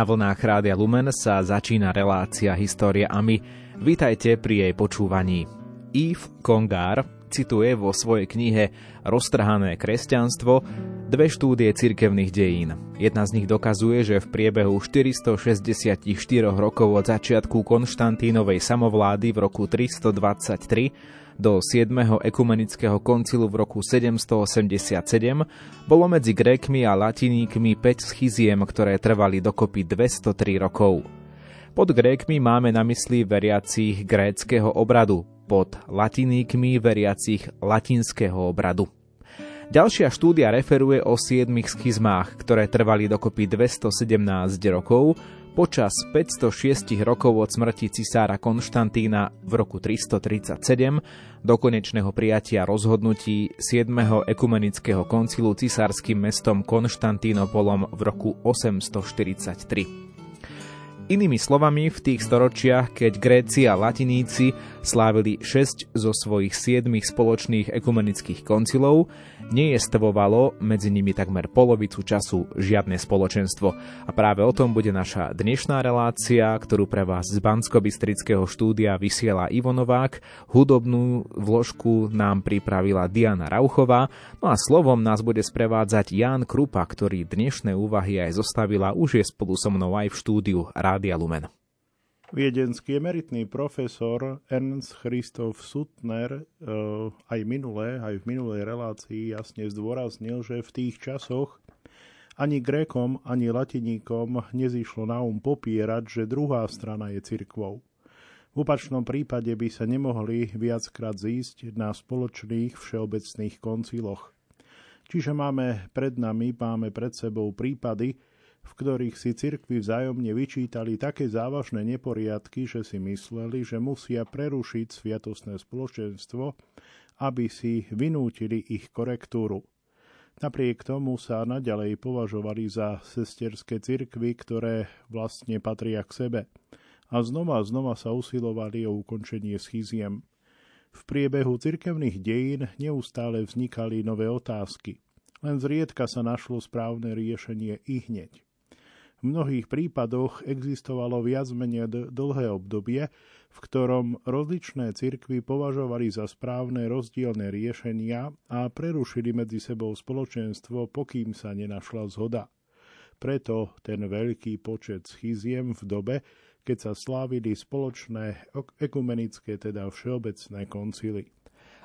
Na vlnách Rádia Lumen sa začína relácia História a my. Vítajte pri jej počúvaní. Yves Congar cituje vo svojej knihe Roztrhané kresťanstvo dve štúdie cirkevných dejín. Jedna z nich dokazuje, že v priebehu 464 rokov od začiatku Konštantínovej samovlády v roku 323 do 7. ekumenického koncilu v roku 787 bolo medzi Grékmi a Latiníkmi 5 schiziem, ktoré trvali dokopy 203 rokov. Pod Grékmi máme na mysli veriacich gréckého obradu, pod Latiníkmi veriacich latinského obradu. Ďalšia štúdia referuje o siedmých schizmách, ktoré trvali dokopy 217 rokov Počas 506 rokov od smrti cisára Konštantína v roku 337 do konečného prijatia rozhodnutí 7. ekumenického koncilu cisárskym mestom Konštantínopolom v roku 843. Inými slovami, v tých storočiach, keď Gréci a Latiníci slávili 6 zo svojich 7 spoločných ekumenických koncilov, nejestvovalo medzi nimi takmer polovicu času žiadne spoločenstvo. A práve o tom bude naša dnešná relácia, ktorú pre vás z bansko štúdia vysiela Ivo Novák. Hudobnú vložku nám pripravila Diana Rauchová, no a slovom nás bude sprevádzať Ján Krupa, ktorý dnešné úvahy aj zostavila, už je spolu so mnou aj v štúdiu Rád Rádia Lumen. Viedenský emeritný profesor Ernst Christoph Suttner eh, aj minulé, aj v minulej relácii jasne zdôraznil, že v tých časoch ani Grékom, ani Latiníkom nezišlo na um popierať, že druhá strana je cirkvou. V opačnom prípade by sa nemohli viackrát zísť na spoločných všeobecných konciloch. Čiže máme pred nami, máme pred sebou prípady, v ktorých si cirkvi vzájomne vyčítali také závažné neporiadky, že si mysleli, že musia prerušiť sviatosné spoločenstvo, aby si vynútili ich korektúru. Napriek tomu sa naďalej považovali za sesterské cirkvy, ktoré vlastne patria k sebe. A znova a znova sa usilovali o ukončenie schiziem. V priebehu cirkevných dejín neustále vznikali nové otázky. Len zriedka sa našlo správne riešenie i hneď. V mnohých prípadoch existovalo viac menej dlhé obdobie, v ktorom rozličné cirkvy považovali za správne rozdielne riešenia a prerušili medzi sebou spoločenstvo, pokým sa nenašla zhoda. Preto ten veľký počet schiziem v dobe, keď sa slávili spoločné ekumenické, teda všeobecné koncily.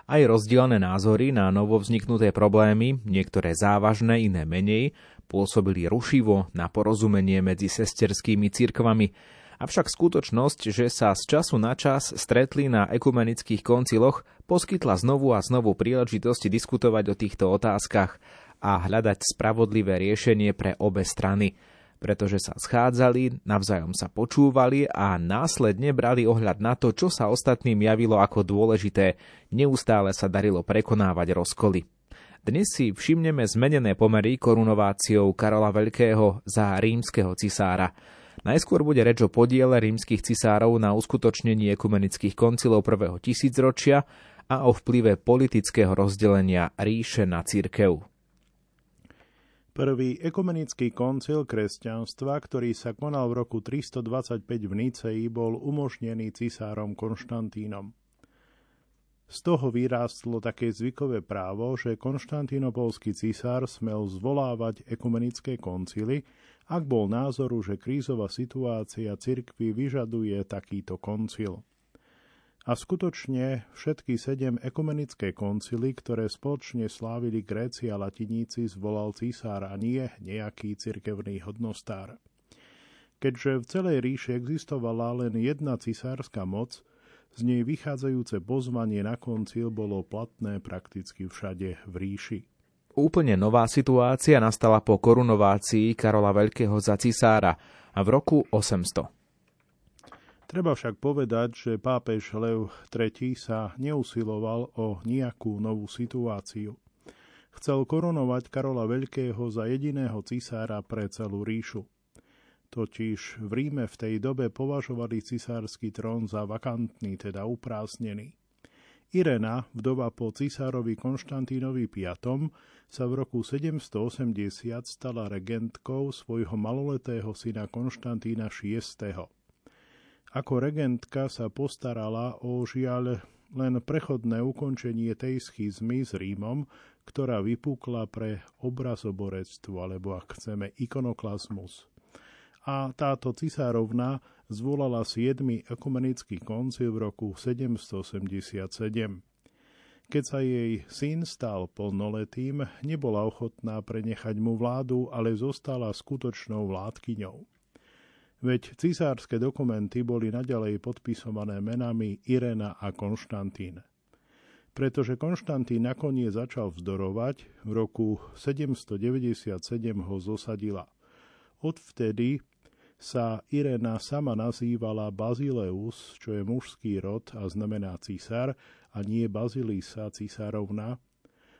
Aj rozdielne názory na novovzniknuté problémy, niektoré závažné, iné menej, pôsobili rušivo na porozumenie medzi sesterskými cirkvami. Avšak skutočnosť, že sa z času na čas stretli na ekumenických konciloch, poskytla znovu a znovu príležitosť diskutovať o týchto otázkach a hľadať spravodlivé riešenie pre obe strany, pretože sa schádzali, navzájom sa počúvali a následne brali ohľad na to, čo sa ostatným javilo ako dôležité, neustále sa darilo prekonávať rozkoly. Dnes si všimneme zmenené pomery korunováciou Karola Veľkého za rímskeho cisára. Najskôr bude reč o podiele rímskych cisárov na uskutočnení ekumenických koncilov prvého tisícročia a o vplyve politického rozdelenia ríše na církev. Prvý ekumenický koncil kresťanstva, ktorý sa konal v roku 325 v Nicei, bol umožnený cisárom Konštantínom. Z toho vyrástlo také zvykové právo, že konštantínopolský císar smel zvolávať ekumenické koncily, ak bol názoru, že krízová situácia cirkvy vyžaduje takýto koncil. A skutočne všetky sedem ekumenické koncily, ktoré spoločne slávili Gréci a Latiníci, zvolal císar a nie nejaký cirkevný hodnostár. Keďže v celej ríši existovala len jedna cisárska moc, z nej vychádzajúce pozvanie na koncil bolo platné prakticky všade v ríši. Úplne nová situácia nastala po korunovácii Karola Veľkého za cisára a v roku 800. Treba však povedať, že pápež Lev III sa neusiloval o nejakú novú situáciu. Chcel korunovať Karola Veľkého za jediného cisára pre celú ríšu. Totiž v Ríme v tej dobe považovali cisársky trón za vakantný, teda uprásnený. Irena, vdova po cisárovi Konštantínovi V, sa v roku 780 stala regentkou svojho maloletého syna Konštantína VI. Ako regentka sa postarala o žiaľ len prechodné ukončenie tej schizmy s Rímom, ktorá vypukla pre obrazoborectvo, alebo ak chceme, ikonoklazmus. A táto cisárovna zvolala 7. ekumenický koncil v roku 787. Keď sa jej syn stal plnoletým, nebola ochotná prenechať mu vládu, ale zostala skutočnou vládkyňou. Veď cisárske dokumenty boli naďalej podpisované menami Irena a Konštantín. Pretože Konštantín nakoniec začal vzdorovať, v roku 797 ho zosadila. Odvtedy sa Irena sama nazývala Bazileus, čo je mužský rod a znamená císar, a nie Bazilisa, cisárovna,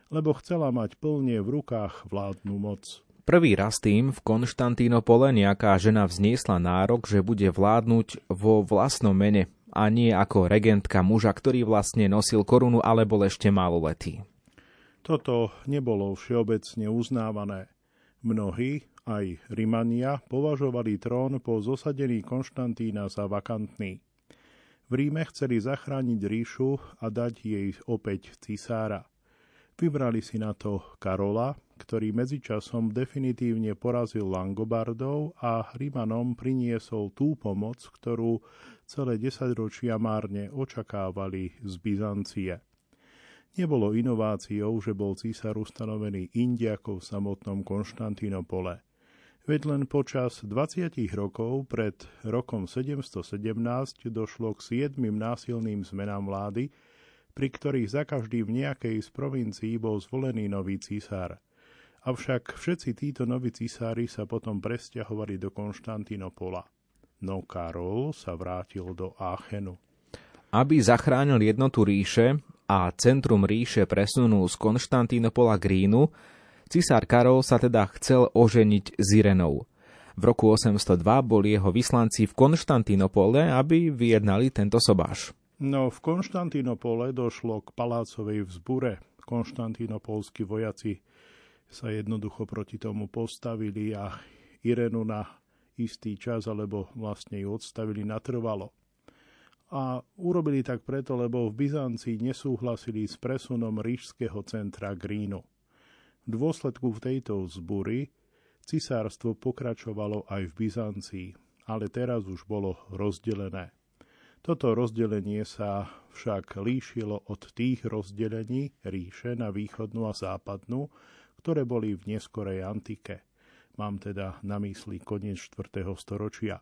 lebo chcela mať plne v rukách vládnu moc. Prvý raz tým v Konštantínopole nejaká žena vzniesla nárok, že bude vládnuť vo vlastnom mene a nie ako regentka muža, ktorý vlastne nosil korunu ale bol ešte maloletý. Toto nebolo všeobecne uznávané. Mnohí, aj Rimania považovali trón po zosadení Konštantína za vakantný. V Ríme chceli zachrániť ríšu a dať jej opäť cisára. Vybrali si na to Karola, ktorý medzičasom definitívne porazil Langobardov a Rimanom priniesol tú pomoc, ktorú celé desaťročia márne očakávali z Byzancie. Nebolo inováciou, že bol císar ustanovený inde ako v samotnom Konštantínopole. Veď len počas 20 rokov pred rokom 717 došlo k siedmým násilným zmenám vlády, pri ktorých za každý v nejakej z provincií bol zvolený nový císar. Avšak všetci títo noví císári sa potom presťahovali do Konštantinopola. No Karol sa vrátil do Aachenu. Aby zachránil jednotu ríše a centrum ríše presunul z Konštantinopola k Rínu, Cisár Karol sa teda chcel oženiť s Irenou. V roku 802 boli jeho vyslanci v Konštantínopole, aby vyjednali tento sobáš. No, v Konštantínopole došlo k palácovej vzbure. Konštantínopolskí vojaci sa jednoducho proti tomu postavili a Irenu na istý čas, alebo vlastne ju odstavili natrvalo. A urobili tak preto, lebo v Byzancii nesúhlasili s presunom rížského centra k Rínu. V dôsledku tejto zbury cisárstvo pokračovalo aj v Byzancii, ale teraz už bolo rozdelené. Toto rozdelenie sa však líšilo od tých rozdelení ríše na východnú a západnú, ktoré boli v neskorej antike. Mám teda na mysli koniec 4. storočia.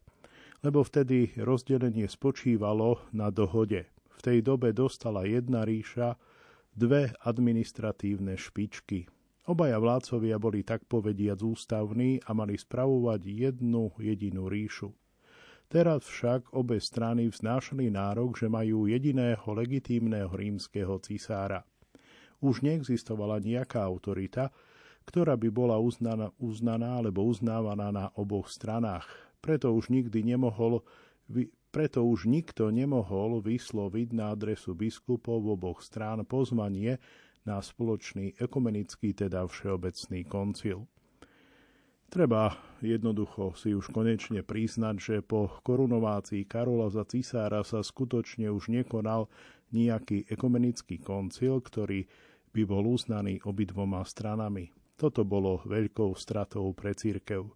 Lebo vtedy rozdelenie spočívalo na dohode. V tej dobe dostala jedna ríša dve administratívne špičky, Obaja vládcovia boli tak povediac ústavní a mali spravovať jednu jedinú ríšu. Teraz však obe strany vznášali nárok, že majú jediného legitímneho rímskeho cisára. Už neexistovala nejaká autorita, ktorá by bola uznaná, uznaná alebo uznávaná na oboch stranách. Preto už nikdy nemohol preto už nikto nemohol vysloviť na adresu biskupov oboch strán pozvanie na spoločný ekumenický, teda všeobecný koncil. Treba jednoducho si už konečne priznať, že po korunovácii Karola za cisára sa skutočne už nekonal nejaký ekumenický koncil, ktorý by bol uznaný obidvoma stranami. Toto bolo veľkou stratou pre církev.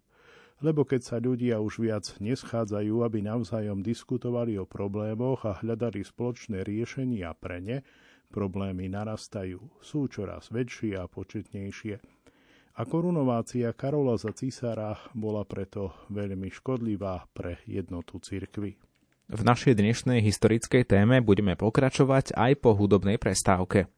Lebo keď sa ľudia už viac neschádzajú, aby navzájom diskutovali o problémoch a hľadali spoločné riešenia pre ne, Problémy narastajú, sú čoraz väčšie a početnejšie. A korunovácia Karola za cisára bola preto veľmi škodlivá pre jednotu cirkvy. V našej dnešnej historickej téme budeme pokračovať aj po hudobnej prestávke.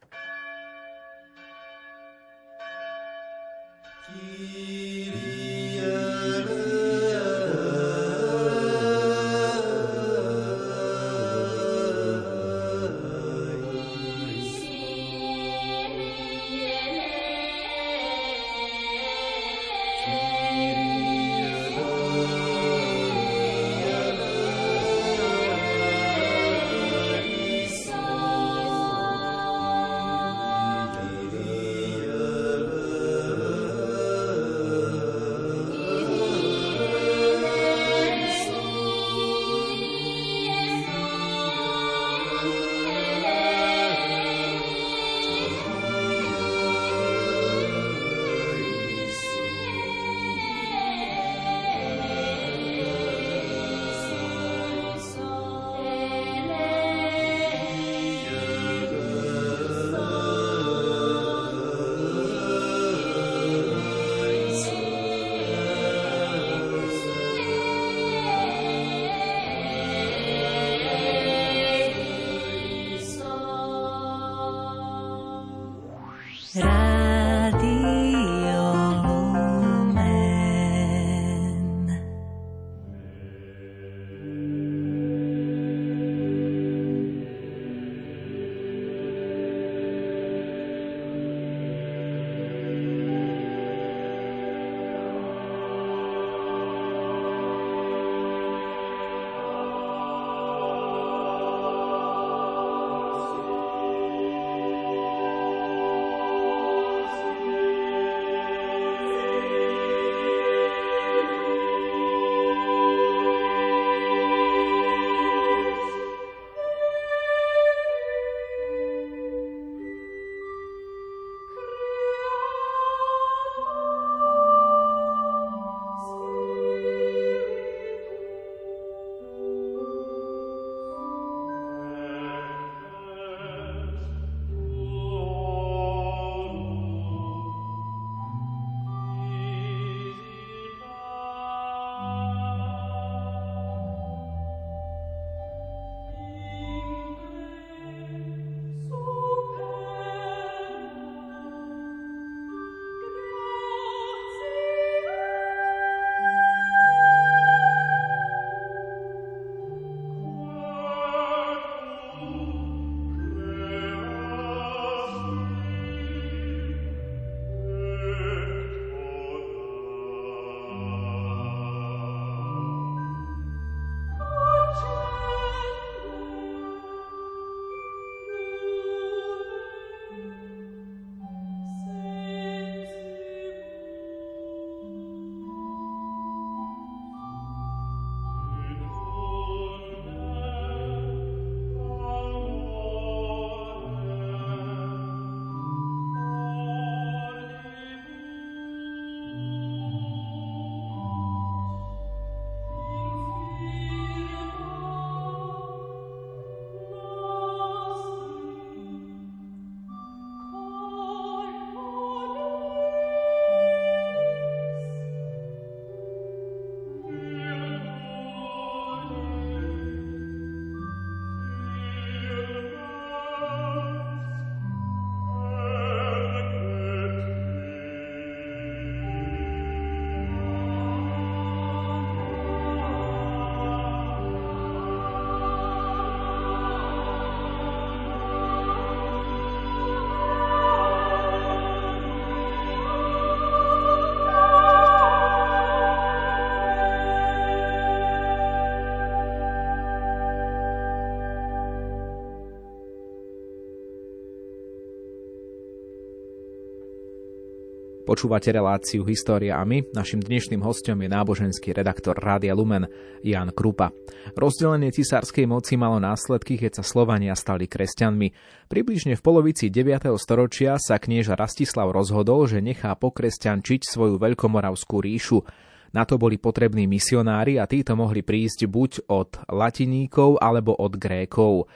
Počúvate reláciu História a my. Našim dnešným hostom je náboženský redaktor Rádia Lumen Jan Krupa. Rozdelenie cisárskej moci malo následky, keď sa Slovania stali kresťanmi. Približne v polovici 9. storočia sa knieža Rastislav rozhodol, že nechá pokresťančiť svoju veľkomoravskú ríšu. Na to boli potrební misionári a títo mohli prísť buď od latiníkov alebo od grékov.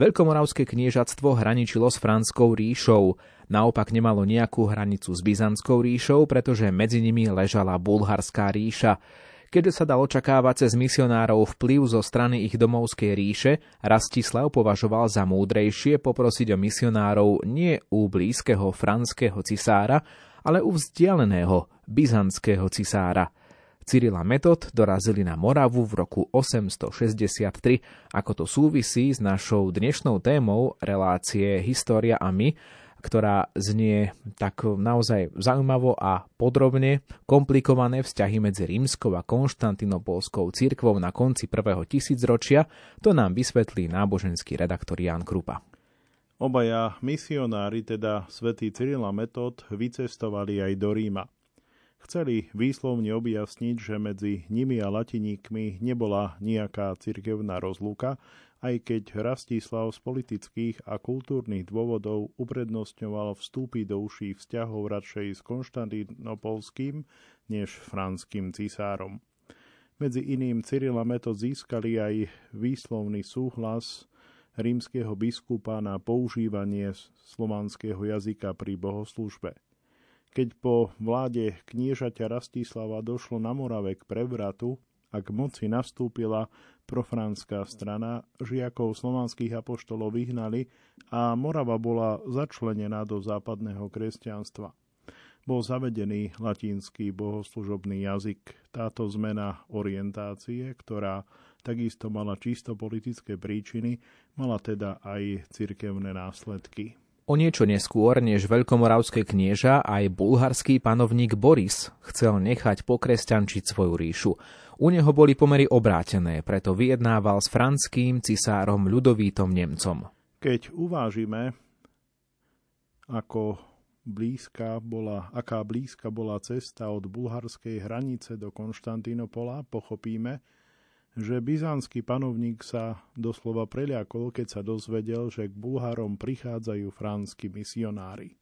Veľkomoravské kniežatstvo hraničilo s Franskou ríšou, naopak nemalo nejakú hranicu s Byzantskou ríšou, pretože medzi nimi ležala Bulharská ríša. Keďže sa dal očakávať cez misionárov vplyv zo strany ich domovskej ríše, Rastislav považoval za múdrejšie poprosiť o misionárov nie u blízkeho franského cisára, ale u vzdialeného byzantského cisára – Cyril a Metod dorazili na Moravu v roku 863. Ako to súvisí s našou dnešnou témou relácie História a my, ktorá znie tak naozaj zaujímavo a podrobne komplikované vzťahy medzi rímskou a konštantinopolskou cirkvou na konci prvého tisícročia, to nám vysvetlí náboženský redaktor Jan Krupa. Obaja misionári, teda svätý Cyril a Metod, vycestovali aj do Ríma. Chceli výslovne objasniť, že medzi nimi a latiníkmi nebola nejaká cirkevná rozluka, aj keď Rastislav z politických a kultúrnych dôvodov uprednostňoval vstúpiť do uší vzťahov radšej s konštantinopolským než franským cisárom. Medzi iným Cyril a Metod získali aj výslovný súhlas rímskeho biskupa na používanie slovanského jazyka pri bohoslužbe. Keď po vláde kniežaťa Rastislava došlo na Morave k prevratu a k moci nastúpila profránska strana, žiakov slovanských apoštolov vyhnali a Morava bola začlenená do západného kresťanstva. Bol zavedený latinský bohoslužobný jazyk. Táto zmena orientácie, ktorá takisto mala čisto politické príčiny, mala teda aj cirkevné následky. O niečo neskôr, než veľkomoravské knieža, aj bulharský panovník Boris chcel nechať pokresťančiť svoju ríšu. U neho boli pomery obrátené, preto vyjednával s franským cisárom Ľudovítom Nemcom. Keď uvážime, ako blízka bola, aká blízka bola cesta od bulharskej hranice do Konštantinopola, pochopíme, že byzantský panovník sa doslova preľakol, keď sa dozvedel, že k Bulharom prichádzajú franskí misionári.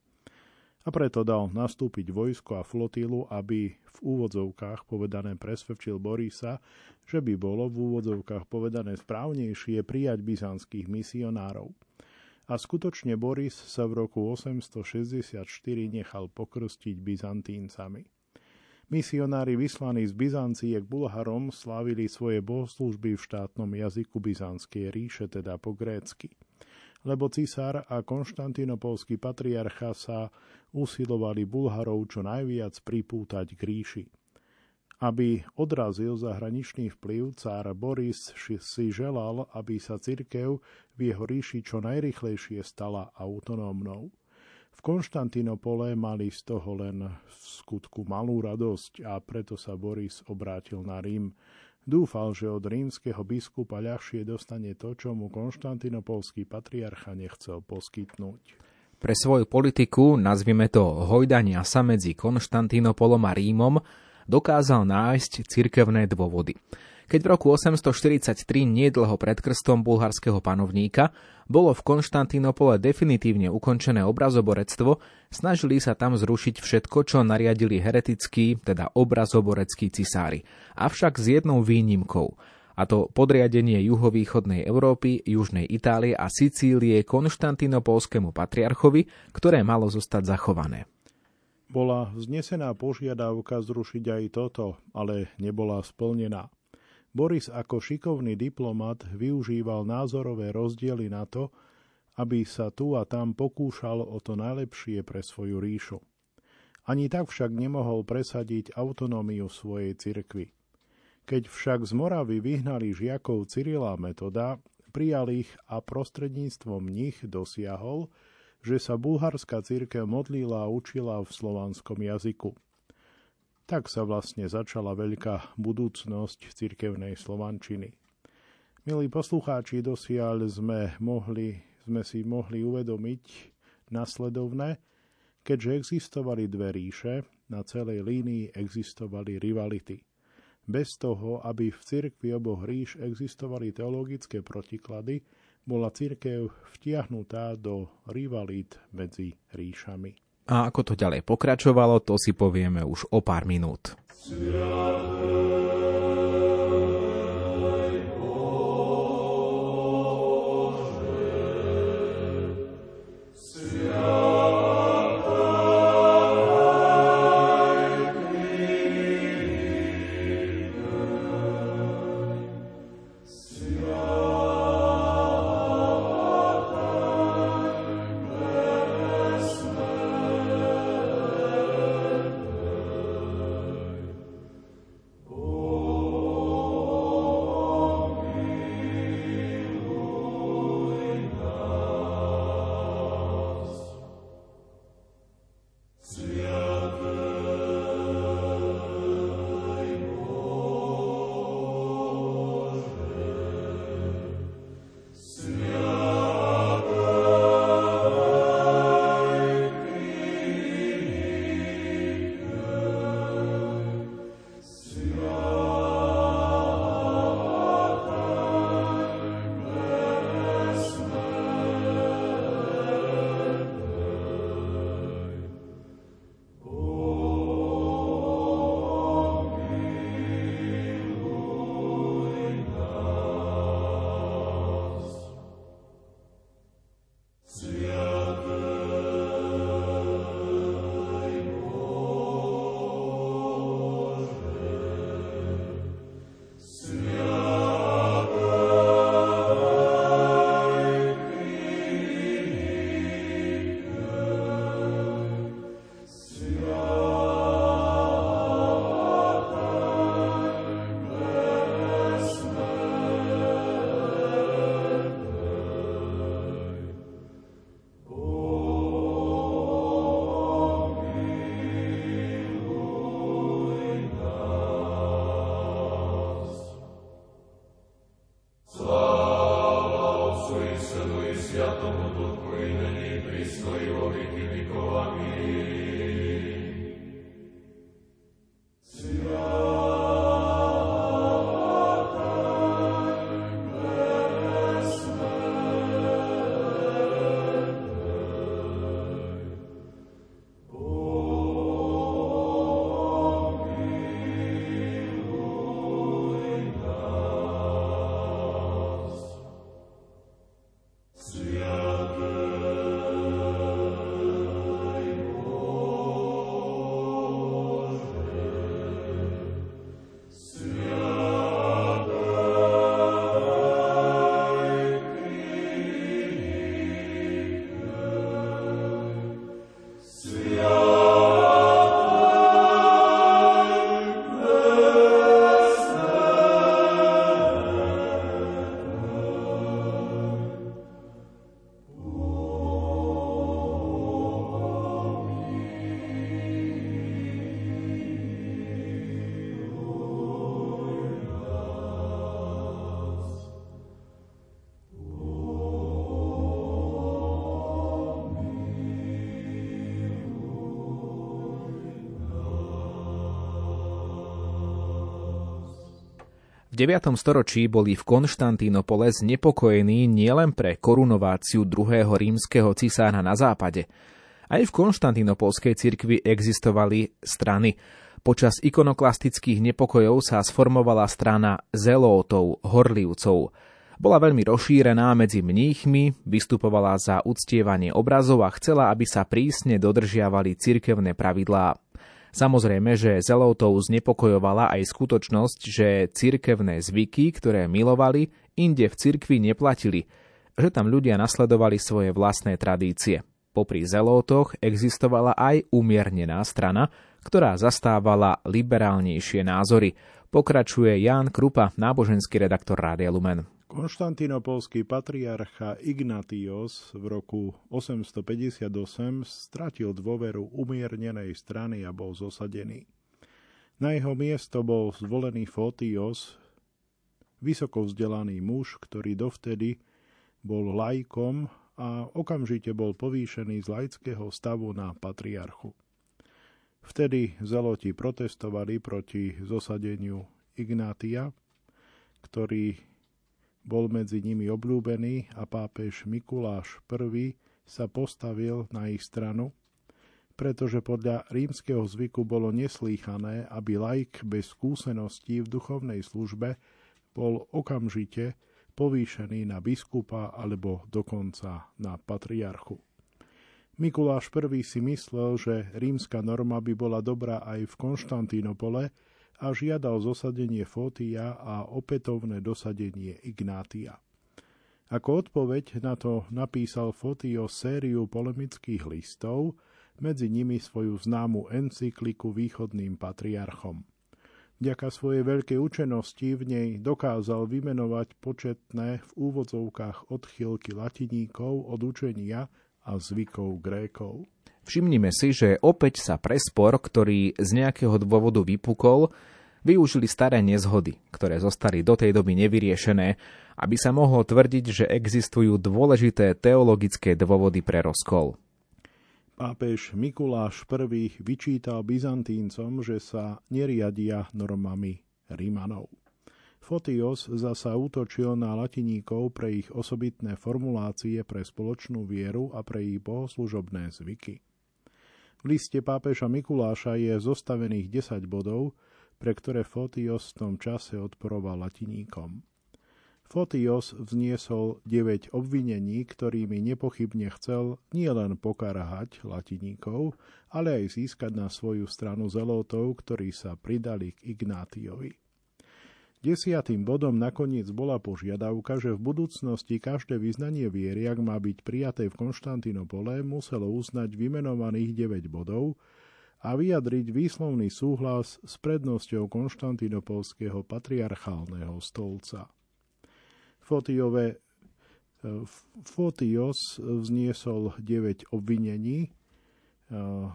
A preto dal nastúpiť vojsko a flotilu, aby v úvodzovkách povedané presvedčil Borisa, že by bolo v úvodzovkách povedané správnejšie prijať byzantských misionárov. A skutočne Boris sa v roku 864 nechal pokrstiť byzantíncami. Misionári vyslaní z Byzancie k Bulharom slávili svoje bohoslužby v štátnom jazyku Byzantskej ríše, teda po grécky. Lebo cisár a konštantinopolský patriarcha sa usilovali Bulharov čo najviac pripútať k ríši. Aby odrazil zahraničný vplyv, cár Boris si želal, aby sa cirkev v jeho ríši čo najrychlejšie stala autonómnou. V Konštantinopole mali z toho len v skutku malú radosť a preto sa Boris obrátil na Rím. Dúfal, že od rímskeho biskupa ľahšie dostane to, čo mu konštantinopolský patriarcha nechcel poskytnúť. Pre svoju politiku, nazvime to hojdania sa medzi Konštantinopolom a Rímom, dokázal nájsť cirkevné dôvody. Keď v roku 843 niedlho pred krstom bulharského panovníka bolo v Konštantínopole definitívne ukončené obrazoborectvo, snažili sa tam zrušiť všetko, čo nariadili heretickí, teda obrazoboreckí cisári. Avšak s jednou výnimkou a to podriadenie juhovýchodnej Európy, južnej Itálie a Sicílie konštantinopolskému patriarchovi, ktoré malo zostať zachované. Bola vznesená požiadavka zrušiť aj toto, ale nebola splnená. Boris ako šikovný diplomat využíval názorové rozdiely na to, aby sa tu a tam pokúšal o to najlepšie pre svoju ríšu. Ani tak však nemohol presadiť autonómiu svojej cirkvy. Keď však z Moravy vyhnali žiakov Cyrila Metoda, prijal ich a prostredníctvom nich dosiahol, že sa bulharská církev modlila a učila v slovanskom jazyku. Tak sa vlastne začala veľká budúcnosť cirkevnej slovančiny. Milí poslucháči, dosiaľ sme, mohli, sme si mohli uvedomiť nasledovné, keďže existovali dve ríše, na celej línii existovali rivality. Bez toho, aby v cirkvi oboch ríš existovali teologické protiklady, bola cirkev vtiahnutá do rivalít medzi ríšami. A ako to ďalej pokračovalo, to si povieme už o pár minút. Sviaté. 9. storočí boli v Konštantínopole znepokojení nielen pre korunováciu druhého rímskeho cisára na západe. Aj v konštantínopolskej cirkvi existovali strany. Počas ikonoklastických nepokojov sa sformovala strana zelótov, horlivcov. Bola veľmi rozšírená medzi mníchmi, vystupovala za uctievanie obrazov a chcela, aby sa prísne dodržiavali cirkevné pravidlá. Samozrejme, že Zelovtov znepokojovala aj skutočnosť, že cirkevné zvyky, ktoré milovali, inde v cirkvi neplatili, že tam ľudia nasledovali svoje vlastné tradície. Popri Zelotoch existovala aj umiernená strana, ktorá zastávala liberálnejšie názory. Pokračuje Ján Krupa, náboženský redaktor Rádia Lumen. Konštantinopolský patriarcha Ignatios v roku 858 stratil dôveru umiernenej strany a bol zosadený. Na jeho miesto bol zvolený Fotios, vysoko vzdelaný muž, ktorý dovtedy bol lajkom a okamžite bol povýšený z laického stavu na patriarchu. Vtedy zeloti protestovali proti zosadeniu Ignátia, ktorý bol medzi nimi obľúbený a pápež Mikuláš I sa postavil na ich stranu, pretože podľa rímskeho zvyku bolo neslýchané, aby laik bez skúseností v duchovnej službe bol okamžite povýšený na biskupa alebo dokonca na patriarchu. Mikuláš I si myslel, že rímska norma by bola dobrá aj v Konštantínopole a žiadal zosadenie Fótia a opätovné dosadenie Ignátia. Ako odpoveď na to napísal Fotio sériu polemických listov, medzi nimi svoju známu encykliku východným patriarchom. Vďaka svojej veľkej učenosti v nej dokázal vymenovať početné v úvodzovkách odchylky latiníkov od učenia a zvykov Grékov. Všimnime si, že opäť sa pre spor, ktorý z nejakého dôvodu vypukol, využili staré nezhody, ktoré zostali do tej doby nevyriešené, aby sa mohlo tvrdiť, že existujú dôležité teologické dôvody pre rozkol. Pápež Mikuláš I vyčítal Byzantíncom, že sa neriadia normami Rímanov. Fotios zasa útočil na latiníkov pre ich osobitné formulácie pre spoločnú vieru a pre ich bohoslužobné zvyky. V liste pápeža Mikuláša je zostavených 10 bodov, pre ktoré Fotios v tom čase odporoval latiníkom. Fotios vzniesol 9 obvinení, ktorými nepochybne chcel nielen pokarhať latiníkov, ale aj získať na svoju stranu zelotov, ktorí sa pridali k Ignátiovi. Desiatým bodom nakoniec bola požiadavka, že v budúcnosti každé vyznanie viery, ak má byť prijaté v Konštantinopole, muselo uznať vymenovaných 9 bodov a vyjadriť výslovný súhlas s prednosťou konštantinopolského patriarchálneho stolca. Fotiove, e, Fotios vzniesol 9 obvinení, e,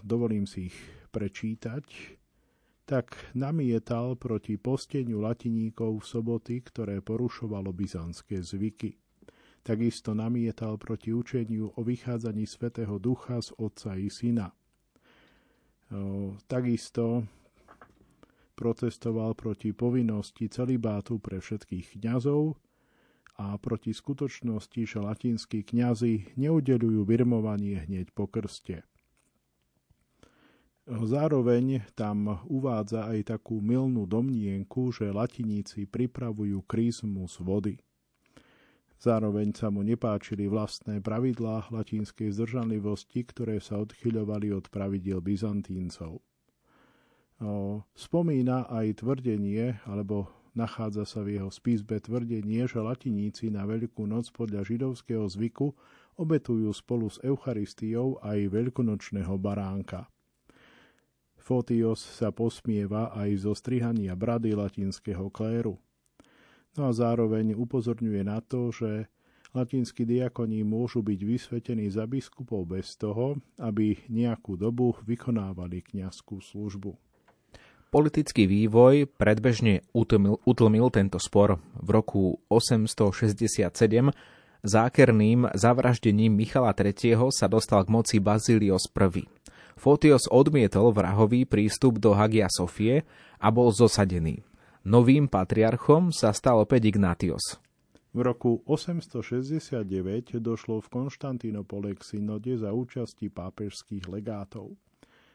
dovolím si ich prečítať tak namietal proti posteniu latiníkov v soboty, ktoré porušovalo byzantské zvyky. Takisto namietal proti učeniu o vychádzaní Svetého Ducha z Otca i Syna. Takisto protestoval proti povinnosti celibátu pre všetkých kňazov a proti skutočnosti, že latinskí kňazi neudelujú birmovanie hneď po krste. Zároveň tam uvádza aj takú milnú domnienku, že latiníci pripravujú krízmus vody. Zároveň sa mu nepáčili vlastné pravidlá latinskej zdržanlivosti, ktoré sa odchyľovali od pravidiel Byzantíncov. Spomína aj tvrdenie, alebo nachádza sa v jeho spísbe tvrdenie, že latiníci na Veľkú noc podľa židovského zvyku obetujú spolu s Eucharistiou aj veľkonočného baránka. Fotios sa posmieva aj zo strihania brady latinského kléru. No a zároveň upozorňuje na to, že latinskí diakoni môžu byť vysvetení za biskupov bez toho, aby nejakú dobu vykonávali kňazskú službu. Politický vývoj predbežne utlmil, utlmil tento spor. V roku 867 zákerným zavraždením Michala III. sa dostal k moci Bazilios I. Fotios odmietol vrahový prístup do Hagia Sofie a bol zosadený. Novým patriarchom sa stal opäť Ignatios. V roku 869 došlo v Konštantínopole k synode za účasti pápežských legátov.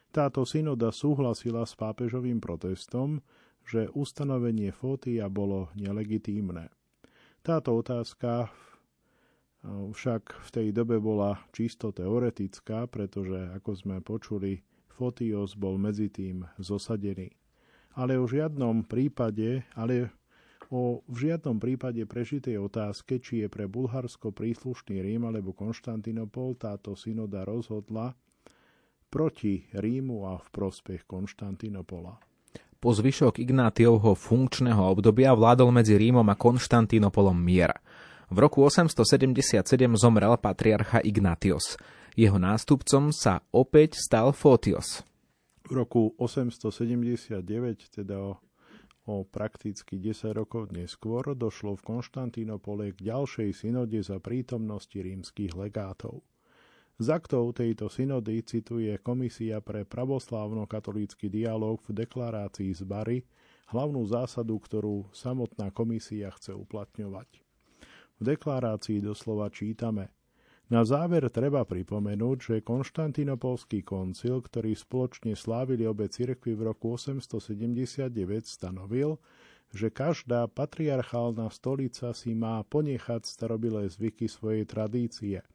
Táto synoda súhlasila s pápežovým protestom, že ustanovenie Fótia bolo nelegitímne. Táto otázka v však v tej dobe bola čisto teoretická, pretože, ako sme počuli, Fotios bol medzi tým zosadený. Ale o žiadnom prípade, ale o v žiadnom prípade prežitej otázke, či je pre Bulharsko príslušný Rím alebo Konštantinopol, táto synoda rozhodla proti Rímu a v prospech Konštantinopola. Po zvyšok Ignátiovho funkčného obdobia vládol medzi Rímom a Konštantinopolom mier – v roku 877 zomrel patriarcha Ignatios. Jeho nástupcom sa opäť stal Fotios. V roku 879, teda o, prakticky 10 rokov neskôr, došlo v Konštantínopole k ďalšej synode za prítomnosti rímskych legátov. Z aktov tejto synody cituje Komisia pre pravoslávno-katolícky dialog v deklarácii z Bary hlavnú zásadu, ktorú samotná komisia chce uplatňovať. V deklarácii doslova čítame Na záver treba pripomenúť, že Konštantinopolský koncil, ktorý spoločne slávili obe cirkvy v roku 879, stanovil, že každá patriarchálna stolica si má ponechať starobilé zvyky svojej tradície –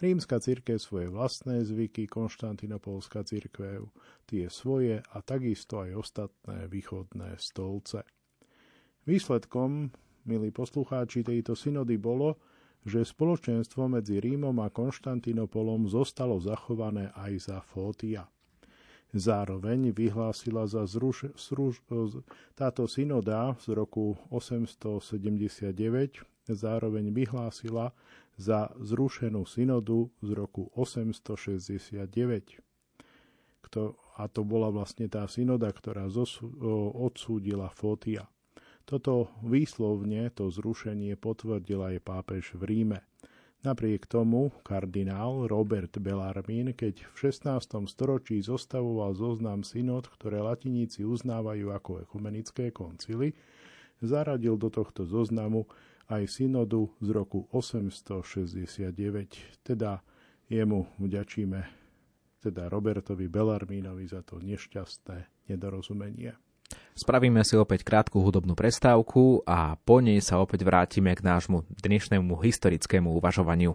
Rímska církev svoje vlastné zvyky, Konštantinopolská církev tie svoje a takisto aj ostatné východné stolce. Výsledkom, milí poslucháči, tejto synody bolo, že spoločenstvo medzi Rímom a Konštantinopolom zostalo zachované aj za Fótia. Zároveň vyhlásila za zruš, zruš, táto synoda z roku 879 zároveň vyhlásila za zrušenú synodu z roku 869. Kto, a to bola vlastne tá synoda, ktorá odsúdila Fótia. Toto výslovne, to zrušenie potvrdil aj pápež v Ríme. Napriek tomu kardinál Robert Bellarmín, keď v 16. storočí zostavoval zoznam synod, ktoré latiníci uznávajú ako ekumenické koncily, zaradil do tohto zoznamu aj synodu z roku 869. Teda jemu vďačíme, teda Robertovi Belarmínovi za to nešťastné nedorozumenie. Spravíme si opäť krátku hudobnú prestávku a po nej sa opäť vrátime k nášmu dnešnému historickému uvažovaniu.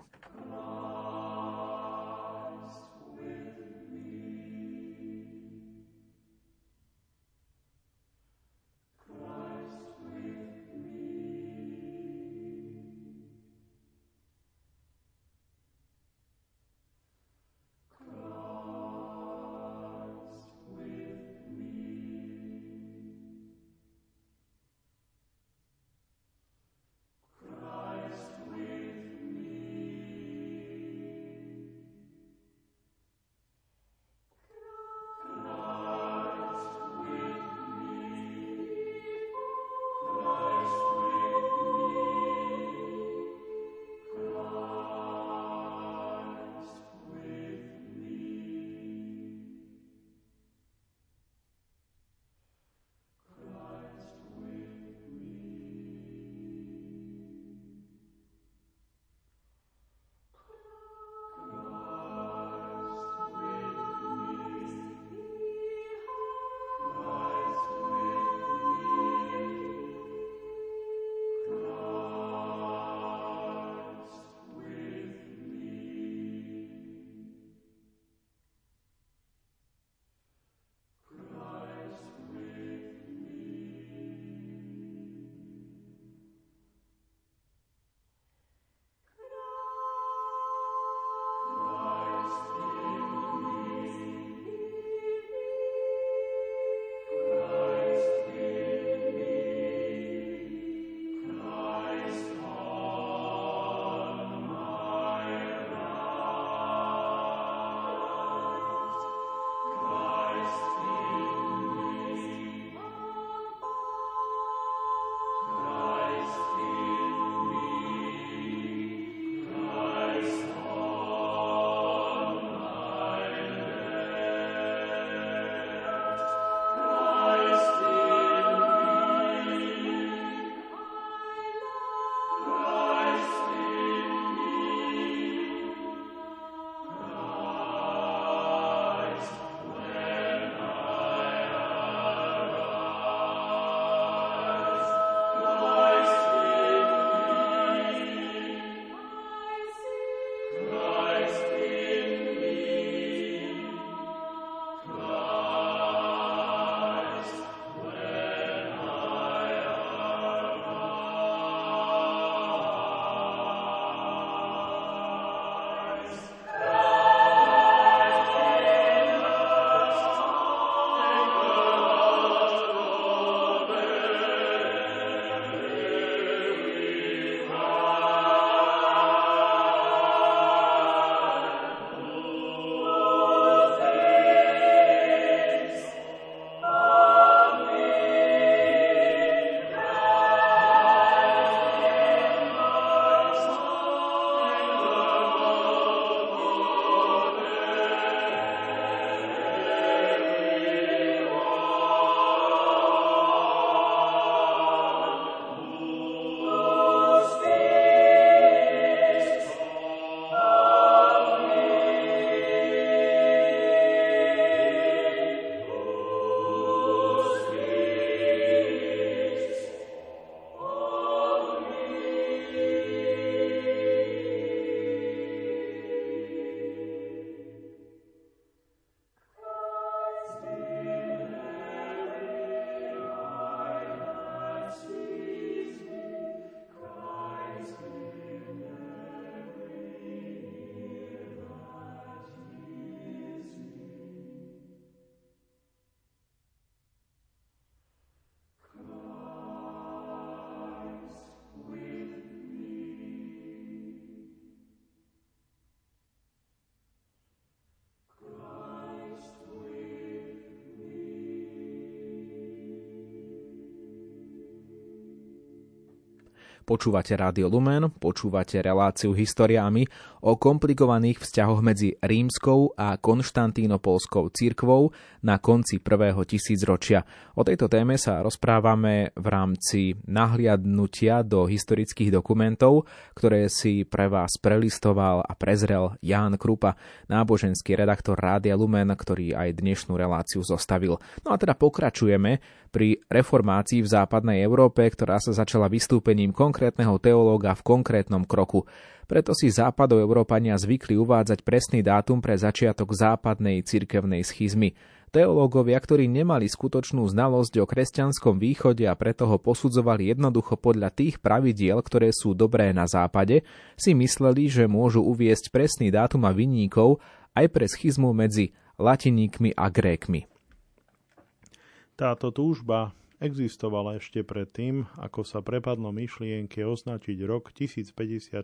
Počúvate Rádio Lumen, počúvate reláciu historiami o komplikovaných vzťahoch medzi rímskou a konštantínopolskou cirkvou na konci prvého tisícročia. O tejto téme sa rozprávame v rámci nahliadnutia do historických dokumentov, ktoré si pre vás prelistoval a prezrel Ján Krupa, náboženský redaktor Rádia Lumen, ktorý aj dnešnú reláciu zostavil. No a teda pokračujeme pri reformácii v západnej Európe, ktorá sa začala vystúpením konkrétneho teológa v konkrétnom kroku. Preto si západoeurópania zvykli uvádzať presný dátum pre začiatok západnej cirkevnej schizmy. Teológovia, ktorí nemali skutočnú znalosť o kresťanskom východe a preto ho posudzovali jednoducho podľa tých pravidiel, ktoré sú dobré na západe, si mysleli, že môžu uviesť presný dátum a vinníkov aj pre schizmu medzi latiníkmi a grékmi. Táto túžba existovala ešte predtým, ako sa prepadlo myšlienke označiť rok 1054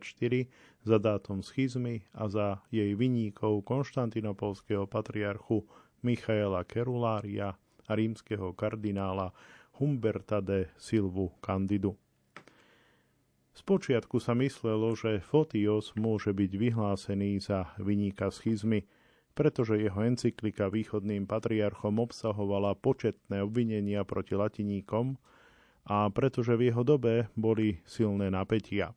za dátum schizmy a za jej vyníkov konštantinopolského patriarchu Michaela Kerulária a rímskeho kardinála Humberta de Silvu Candidu. Spočiatku sa myslelo, že Fotios môže byť vyhlásený za vyníka schizmy, pretože jeho encyklika východným patriarchom obsahovala početné obvinenia proti latiníkom a pretože v jeho dobe boli silné napätia.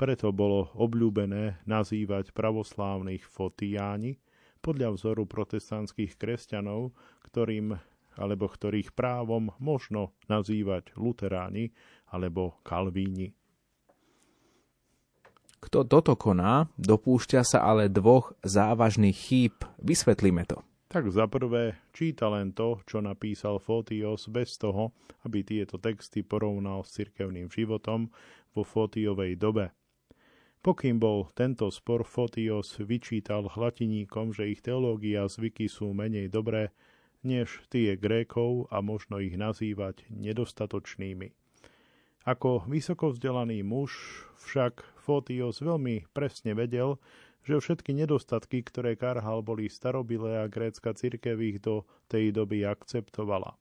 Preto bolo obľúbené nazývať pravoslávnych fotiáni podľa vzoru protestantských kresťanov, ktorým alebo ktorých právom možno nazývať luteráni alebo kalvíni. Kto toto koná, dopúšťa sa ale dvoch závažných chýb. Vysvetlíme to. Tak za prvé, číta len to, čo napísal Fotios bez toho, aby tieto texty porovnal s cirkevným životom vo Fotiovej dobe. Pokým bol tento spor Fotios vyčítal hlatiníkom, že ich teológia a zvyky sú menej dobré, než tie Grékov a možno ich nazývať nedostatočnými. Ako vysoko vzdelaný muž však Fotios veľmi presne vedel, že všetky nedostatky, ktoré karhal, boli starobilé a grécka cirkev ich do tej doby akceptovala.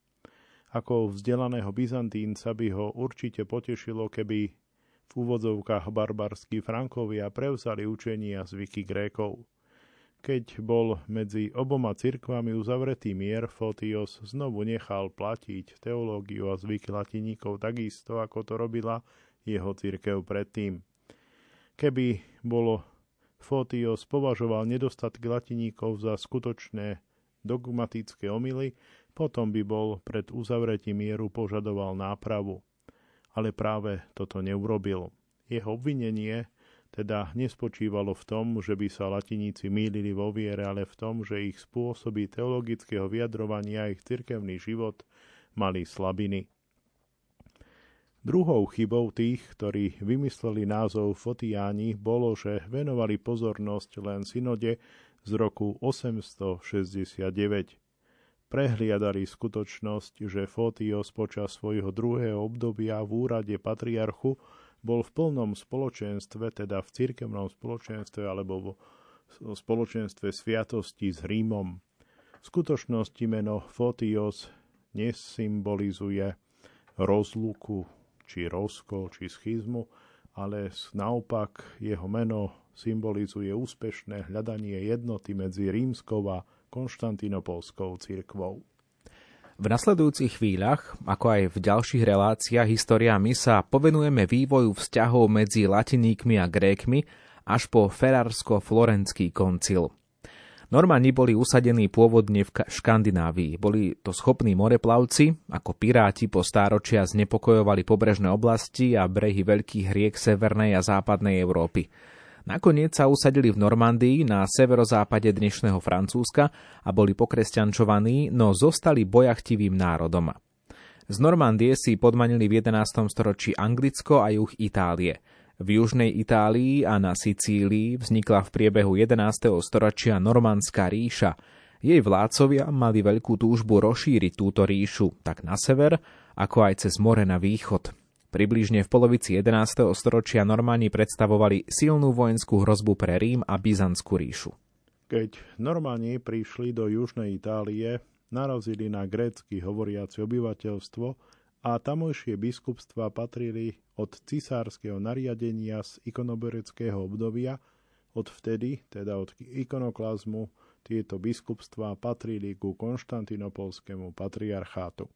Ako vzdelaného Byzantínca by ho určite potešilo, keby v úvodzovkách barbarskí Frankovia prevzali učenia a zvyky Grékov. Keď bol medzi oboma cirkvami uzavretý mier, Fotios znovu nechal platiť teológiu a zvyky latiníkov takisto, ako to robila jeho cirkev predtým. Keby bolo Fotios považoval nedostatky latiníkov za skutočné dogmatické omily, potom by bol pred uzavretím mieru požadoval nápravu. Ale práve toto neurobil. Jeho obvinenie teda nespočívalo v tom, že by sa latiníci mýlili vo viere, ale v tom, že ich spôsoby teologického vyjadrovania a ich cirkevný život mali slabiny. Druhou chybou tých, ktorí vymysleli názov Fotiáni, bolo, že venovali pozornosť len synode z roku 869. Prehliadali skutočnosť, že Fotios počas svojho druhého obdobia v úrade patriarchu bol v plnom spoločenstve, teda v cirkevnom spoločenstve alebo v spoločenstve sviatosti s Rímom. V skutočnosti meno Fotios nesymbolizuje rozluku, či rozkol, či schizmu, ale naopak jeho meno symbolizuje úspešné hľadanie jednoty medzi rímskou a konštantinopolskou cirkvou. V nasledujúcich chvíľach, ako aj v ďalších reláciách historiami, sa povenujeme vývoju vzťahov medzi latiníkmi a grékmi až po Ferrarsko-Florenský koncil. Normani boli usadení pôvodne v Škandinávii. Boli to schopní moreplavci, ako piráti po stáročia znepokojovali pobrežné oblasti a brehy veľkých riek Severnej a Západnej Európy. Nakoniec sa usadili v Normandii na severozápade dnešného Francúzska a boli pokresťančovaní, no zostali bojachtivým národom. Z Normandie si podmanili v 11. storočí Anglicko a juh Itálie. V južnej Itálii a na Sicílii vznikla v priebehu 11. storočia Normandská ríša. Jej vládcovia mali veľkú túžbu rozšíriť túto ríšu tak na sever, ako aj cez more na východ. Približne v polovici 11. storočia Normáni predstavovali silnú vojenskú hrozbu pre Rím a Byzantskú ríšu. Keď Normáni prišli do južnej Itálie, narazili na grécky hovoriace obyvateľstvo a tamojšie biskupstva patrili od cisárskeho nariadenia z ikonobereckého obdobia, od vtedy, teda od ikonoklazmu, tieto biskupstva patrili ku konštantinopolskému patriarchátu.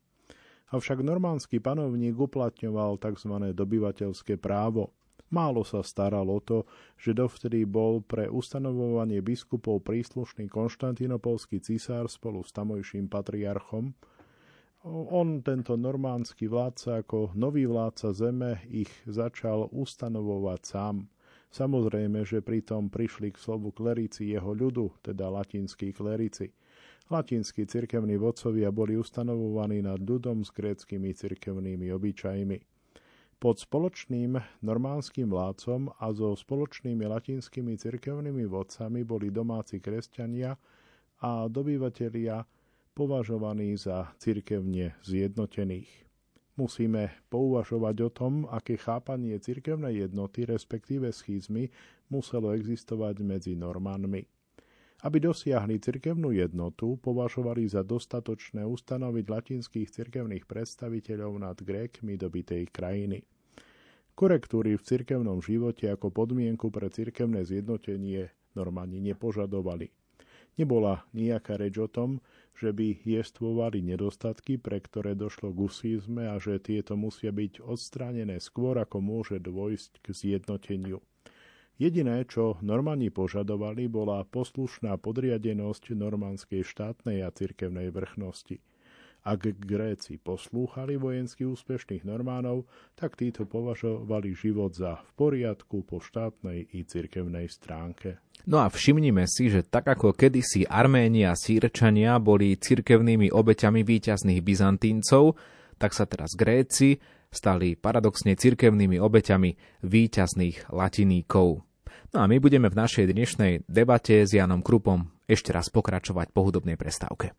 Avšak normánsky panovník uplatňoval tzv. dobyvateľské právo. Málo sa staral o to, že dovtedy bol pre ustanovovanie biskupov príslušný konštantinopolský cisár spolu s tamojším patriarchom, on, tento normánsky vládca, ako nový vládca zeme, ich začal ustanovovať sám. Samozrejme, že pritom prišli k slovu klerici jeho ľudu, teda latinskí klerici. Latinskí cirkevní vodcovia boli ustanovovaní nad ľudom s gréckými cirkevnými obyčajmi. Pod spoločným normánskym vládcom a so spoločnými latinskými cirkevnými vodcami boli domáci kresťania a dobyvatelia považovaní za cirkevne zjednotených. Musíme pouvažovať o tom, aké chápanie cirkevnej jednoty, respektíve schizmy, muselo existovať medzi Normánmi. Aby dosiahli cirkevnú jednotu, považovali za dostatočné ustanoviť latinských cirkevných predstaviteľov nad Grékmi dobitej krajiny. Korektúry v cirkevnom živote ako podmienku pre cirkevné zjednotenie Normáni nepožadovali. Nebola nejaká reč o tom, že by jestvovali nedostatky, pre ktoré došlo k usizme a že tieto musia byť odstránené skôr, ako môže dôjsť k zjednoteniu. Jediné, čo Normani požadovali, bola poslušná podriadenosť normanskej štátnej a cirkevnej vrchnosti. Ak Gréci poslúchali vojensky úspešných Normánov, tak títo považovali život za v poriadku po štátnej i cirkevnej stránke. No a všimnime si, že tak ako kedysi Arméni a Sýrčania boli cirkevnými obeťami víťazných Byzantíncov, tak sa teraz Gréci stali paradoxne cirkevnými obeťami víťazných latiníkov. No a my budeme v našej dnešnej debate s Janom Krupom ešte raz pokračovať po hudobnej prestávke.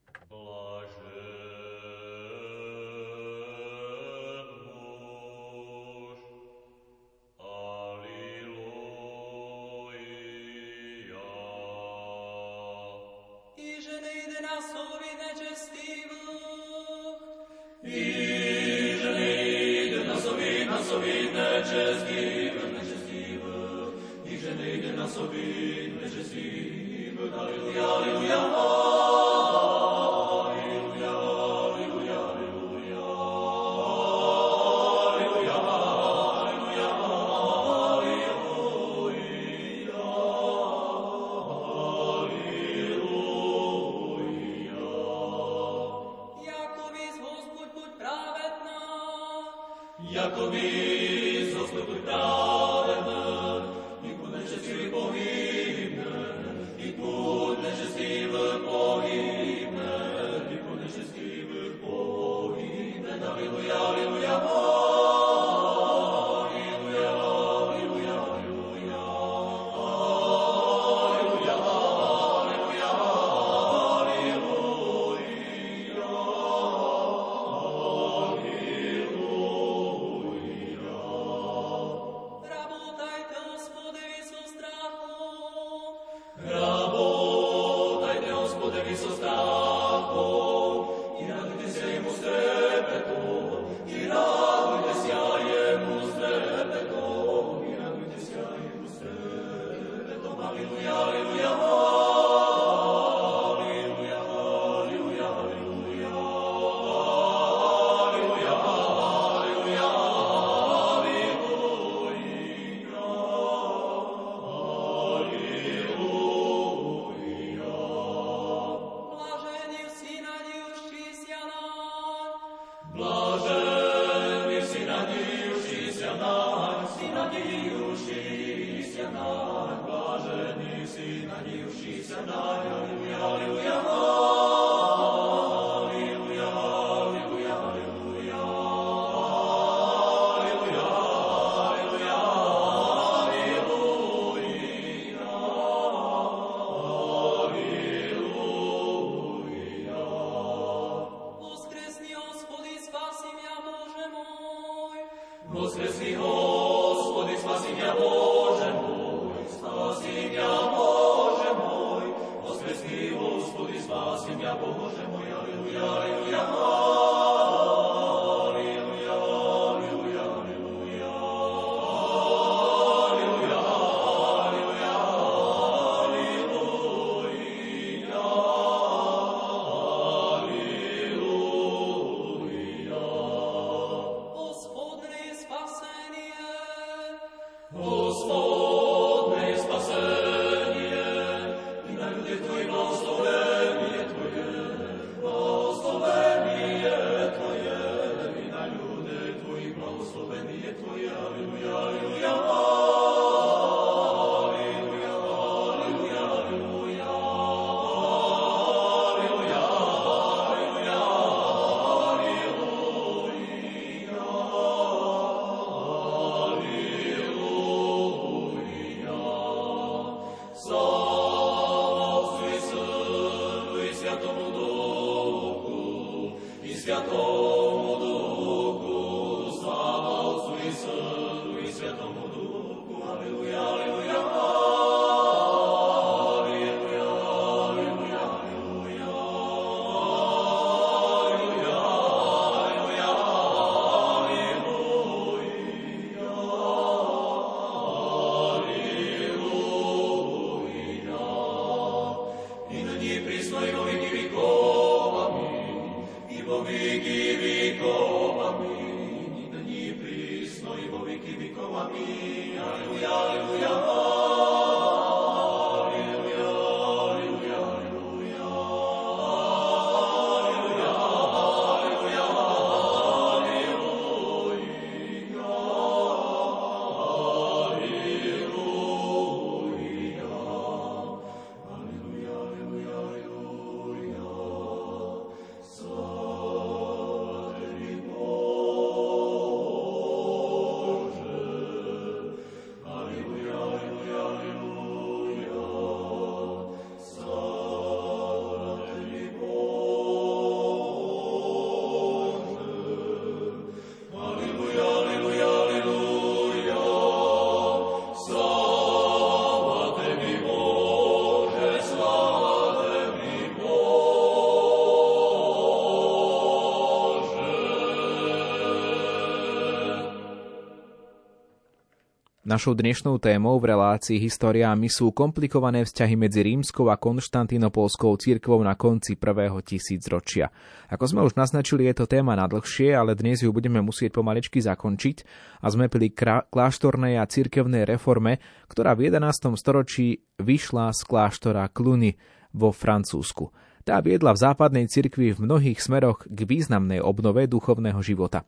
Našou dnešnou témou v relácii Históriami sú komplikované vzťahy medzi rímskou a konštantinopolskou církvou na konci prvého tisícročia. Ako sme už naznačili, je to téma na dlhšie, ale dnes ju budeme musieť pomaličky zakončiť a sme pri kláštornej a cirkevnej reforme, ktorá v 11. storočí vyšla z kláštora Cluny vo Francúzsku. Tá viedla v západnej cirkvi v mnohých smeroch k významnej obnove duchovného života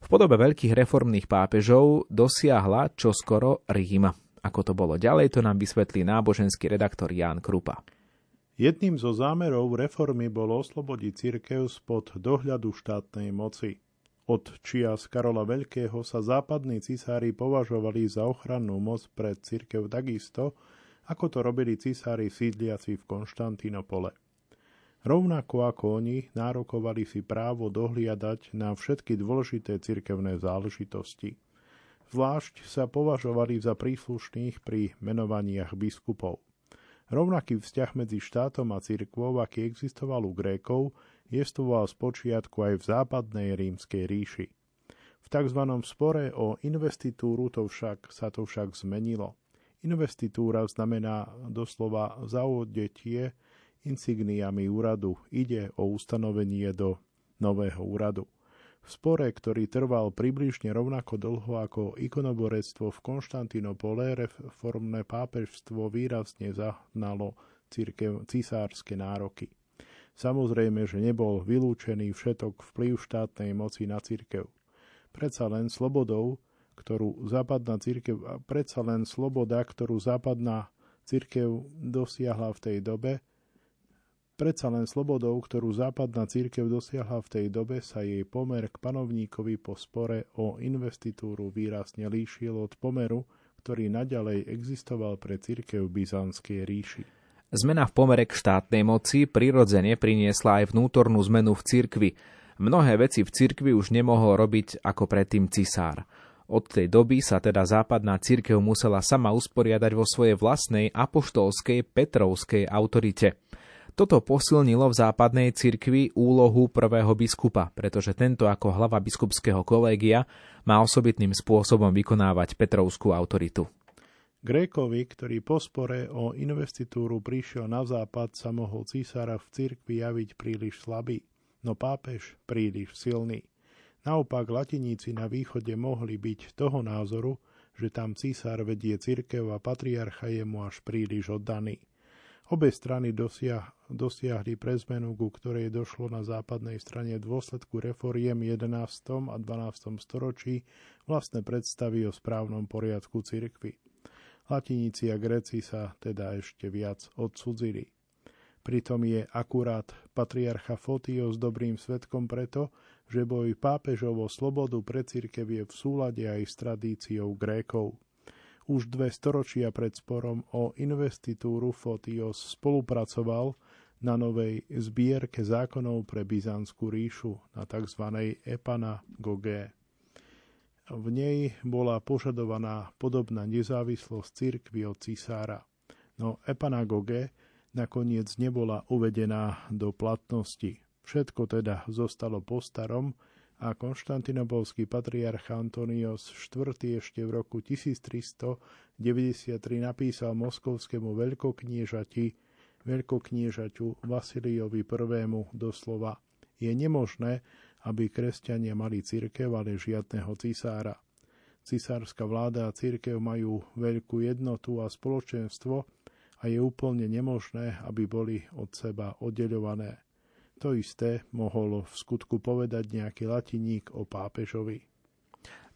v podobe veľkých reformných pápežov dosiahla čoskoro Rím. Ako to bolo ďalej, to nám vysvetlí náboženský redaktor Ján Krupa. Jedným zo zámerov reformy bolo oslobodiť cirkev spod dohľadu štátnej moci. Od čias Karola Veľkého sa západní cisári považovali za ochrannú moc pred cirkev takisto, ako to robili cisári sídliaci v Konštantínopole. Rovnako ako oni nárokovali si právo dohliadať na všetky dôležité cirkevné záležitosti. Zvlášť sa považovali za príslušných pri menovaniach biskupov. Rovnaký vzťah medzi štátom a cirkvou, aký existoval u Grékov, jestvoval z počiatku aj v západnej rímskej ríši. V tzv. spore o investitúru to však, sa to však zmenilo. Investitúra znamená doslova zaodetie insigniami úradu. Ide o ustanovenie do nového úradu. V spore, ktorý trval približne rovnako dlho ako ikonoborectvo v Konštantinopole, reformné pápežstvo výrazne zahnalo církev, cisárske nároky. Samozrejme, že nebol vylúčený všetok vplyv štátnej moci na církev. Predsa len slobodou, ktorú západná církev, predsa len sloboda, ktorú západná církev dosiahla v tej dobe, Predsa len slobodou, ktorú západná církev dosiahla v tej dobe, sa jej pomer k panovníkovi po spore o investitúru výrazne líšil od pomeru, ktorý naďalej existoval pre církev Byzantskej ríši. Zmena v pomere k štátnej moci prirodzene priniesla aj vnútornú zmenu v cirkvi. Mnohé veci v cirkvi už nemohol robiť ako predtým cisár. Od tej doby sa teda západná cirkev musela sama usporiadať vo svojej vlastnej apoštolskej Petrovskej autorite. Toto posilnilo v západnej cirkvi úlohu prvého biskupa, pretože tento ako hlava biskupského kolégia má osobitným spôsobom vykonávať Petrovskú autoritu. Grékovi, ktorý po spore o investitúru prišiel na západ, sa mohol císara v cirkvi javiť príliš slabý, no pápež príliš silný. Naopak latiníci na východe mohli byť toho názoru, že tam císar vedie cirkev a patriarcha je mu až príliš oddaný. Obe strany dosiah, dosiahli prezmenu, ku ktorej došlo na západnej strane v dôsledku reforiem 11. a 12. storočí vlastné predstavy o správnom poriadku cirkvy. Latiníci a Gréci sa teda ešte viac odsudzili. Pritom je akurát patriarcha Fotios dobrým svetkom preto, že boj pápežovo slobodu pre církev je v súlade aj s tradíciou Grékov. Už dve storočia pred sporom o investitúru Fotios spolupracoval na novej zbierke zákonov pre Byzantskú ríšu, na tzv. Epana-Gogé. V nej bola požadovaná podobná nezávislosť cirkvi od cisára. No Epanagoge nakoniec nebola uvedená do platnosti. Všetko teda zostalo po starom a konštantinopolský patriarch Antonios IV. ešte v roku 1393 napísal moskovskému veľkokniežati, veľkokniežaťu Vasiliovi I. doslova je nemožné, aby kresťania mali církev, ale žiadneho cisára. Cisárska vláda a církev majú veľkú jednotu a spoločenstvo a je úplne nemožné, aby boli od seba oddeľované. To isté mohol v skutku povedať nejaký latiník o pápežovi.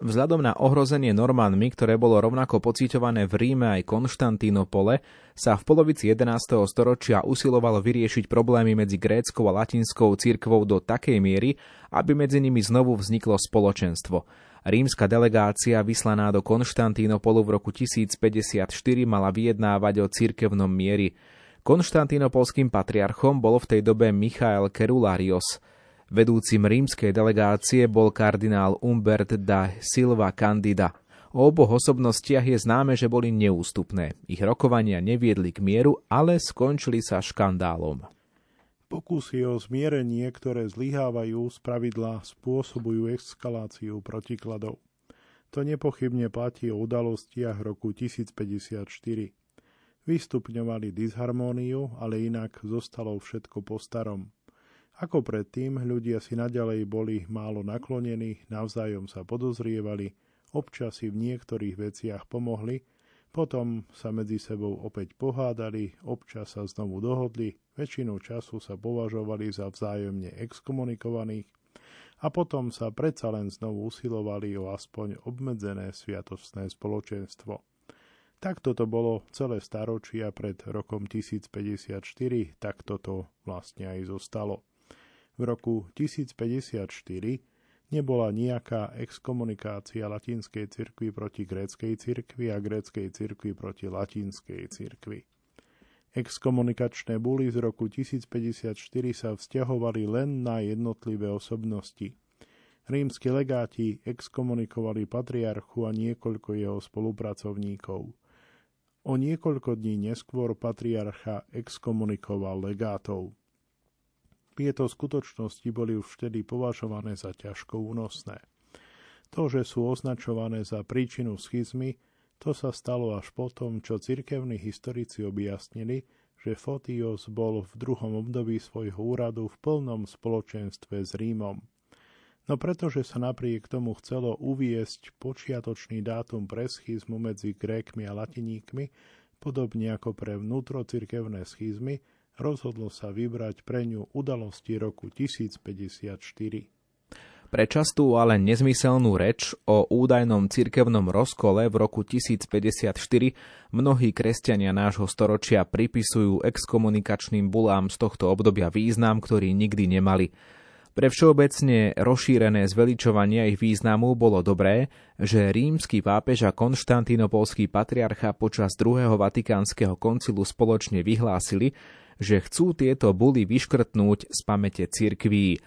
Vzhľadom na ohrozenie Normánmi, ktoré bolo rovnako pociťované v Ríme aj Konštantínopole, sa v polovici 11. storočia usilovalo vyriešiť problémy medzi gréckou a latinskou cirkvou do takej miery, aby medzi nimi znovu vzniklo spoločenstvo. Rímska delegácia vyslaná do Konštantínopolu v roku 1054 mala vyjednávať o cirkevnom miery. Konštantínopolským patriarchom bol v tej dobe Michael Kerularios. Vedúcim rímskej delegácie bol kardinál Umbert da Silva Candida. O oboch osobnostiach je známe, že boli neústupné. Ich rokovania neviedli k mieru, ale skončili sa škandálom. Pokusy o zmierenie, ktoré zlyhávajú, z pravidla spôsobujú eskaláciu protikladov. To nepochybne platí o udalostiach roku 1054. Vystupňovali disharmóniu, ale inak zostalo všetko po starom. Ako predtým, ľudia si naďalej boli málo naklonení, navzájom sa podozrievali, občas si v niektorých veciach pomohli, potom sa medzi sebou opäť pohádali, občas sa znovu dohodli, väčšinu času sa považovali za vzájomne exkomunikovaných a potom sa predsa len znovu usilovali o aspoň obmedzené sviatostné spoločenstvo. Takto to bolo celé staročia pred rokom 1054, takto to vlastne aj zostalo. V roku 1054 nebola nejaká exkomunikácia latinskej cirkvi proti gréckej cirkvi a gréckej cirkvi proti latinskej cirkvi. Exkomunikačné buly z roku 1054 sa vzťahovali len na jednotlivé osobnosti. Rímsky legáti exkomunikovali patriarchu a niekoľko jeho spolupracovníkov – O niekoľko dní neskôr patriarcha exkomunikoval legátov. Tieto skutočnosti boli už vtedy považované za ťažko únosné. To, že sú označované za príčinu schizmy, to sa stalo až potom, čo cirkevní historici objasnili, že Fotios bol v druhom období svojho úradu v plnom spoločenstve s Rímom. No pretože sa napriek tomu chcelo uviesť počiatočný dátum pre schizmu medzi Grékmi a Latiníkmi, podobne ako pre vnútrocirkevné schizmy, rozhodlo sa vybrať pre ňu udalosti roku 1054. Pre častú, ale nezmyselnú reč o údajnom cirkevnom rozkole v roku 1054 mnohí kresťania nášho storočia pripisujú exkomunikačným bulám z tohto obdobia význam, ktorý nikdy nemali. Pre všeobecne rozšírené zveličovanie ich významu bolo dobré, že rímsky pápež a konštantínopolský patriarcha počas druhého vatikánskeho koncilu spoločne vyhlásili, že chcú tieto buly vyškrtnúť z pamäte cirkví.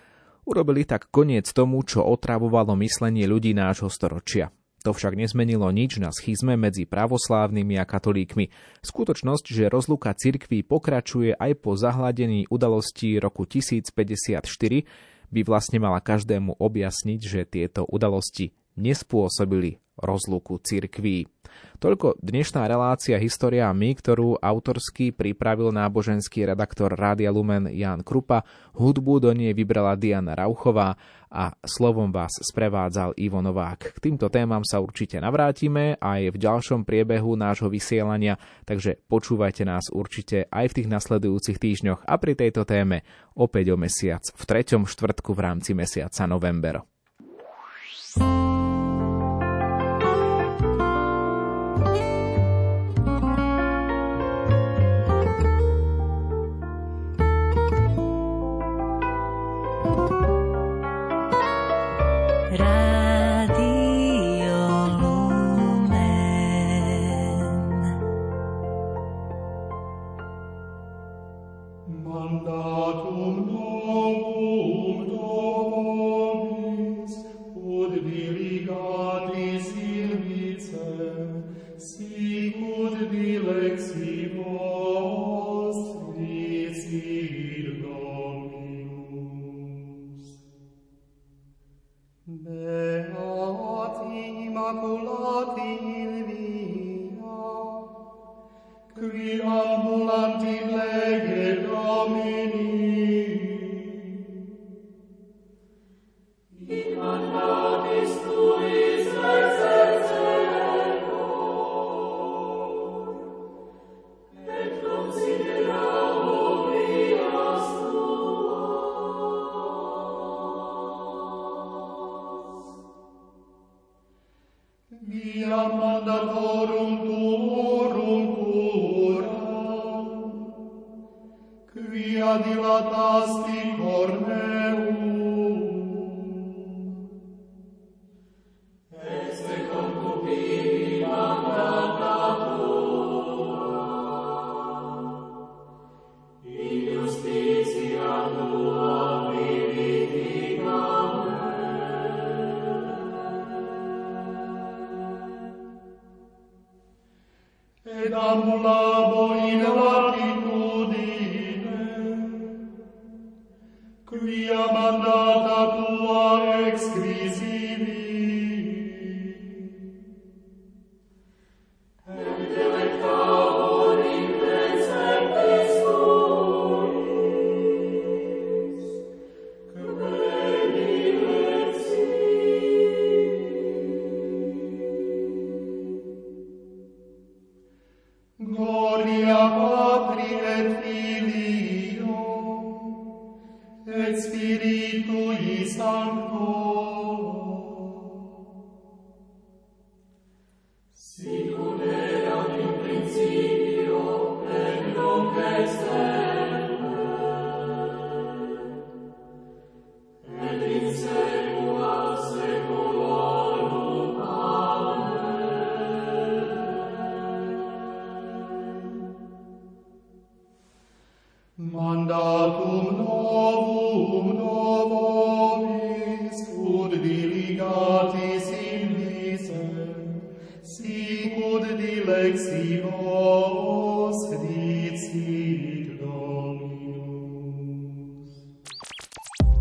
Urobili tak koniec tomu, čo otravovalo myslenie ľudí nášho storočia. To však nezmenilo nič na schizme medzi pravoslávnymi a katolíkmi. Skutočnosť, že rozluka cirkví pokračuje aj po zahladení udalostí roku 1054, by vlastne mala každému objasniť, že tieto udalosti nespôsobili rozluku cirkví. Toľko dnešná relácia História my, ktorú autorsky pripravil náboženský redaktor Rádia Lumen Jan Krupa, hudbu do nej vybrala Diana Rauchová a slovom vás sprevádzal Ivo Novák. K týmto témam sa určite navrátime aj v ďalšom priebehu nášho vysielania, takže počúvajte nás určite aj v tých nasledujúcich týždňoch a pri tejto téme opäť o mesiac v treťom štvrtku v rámci mesiaca november. dilatasti corne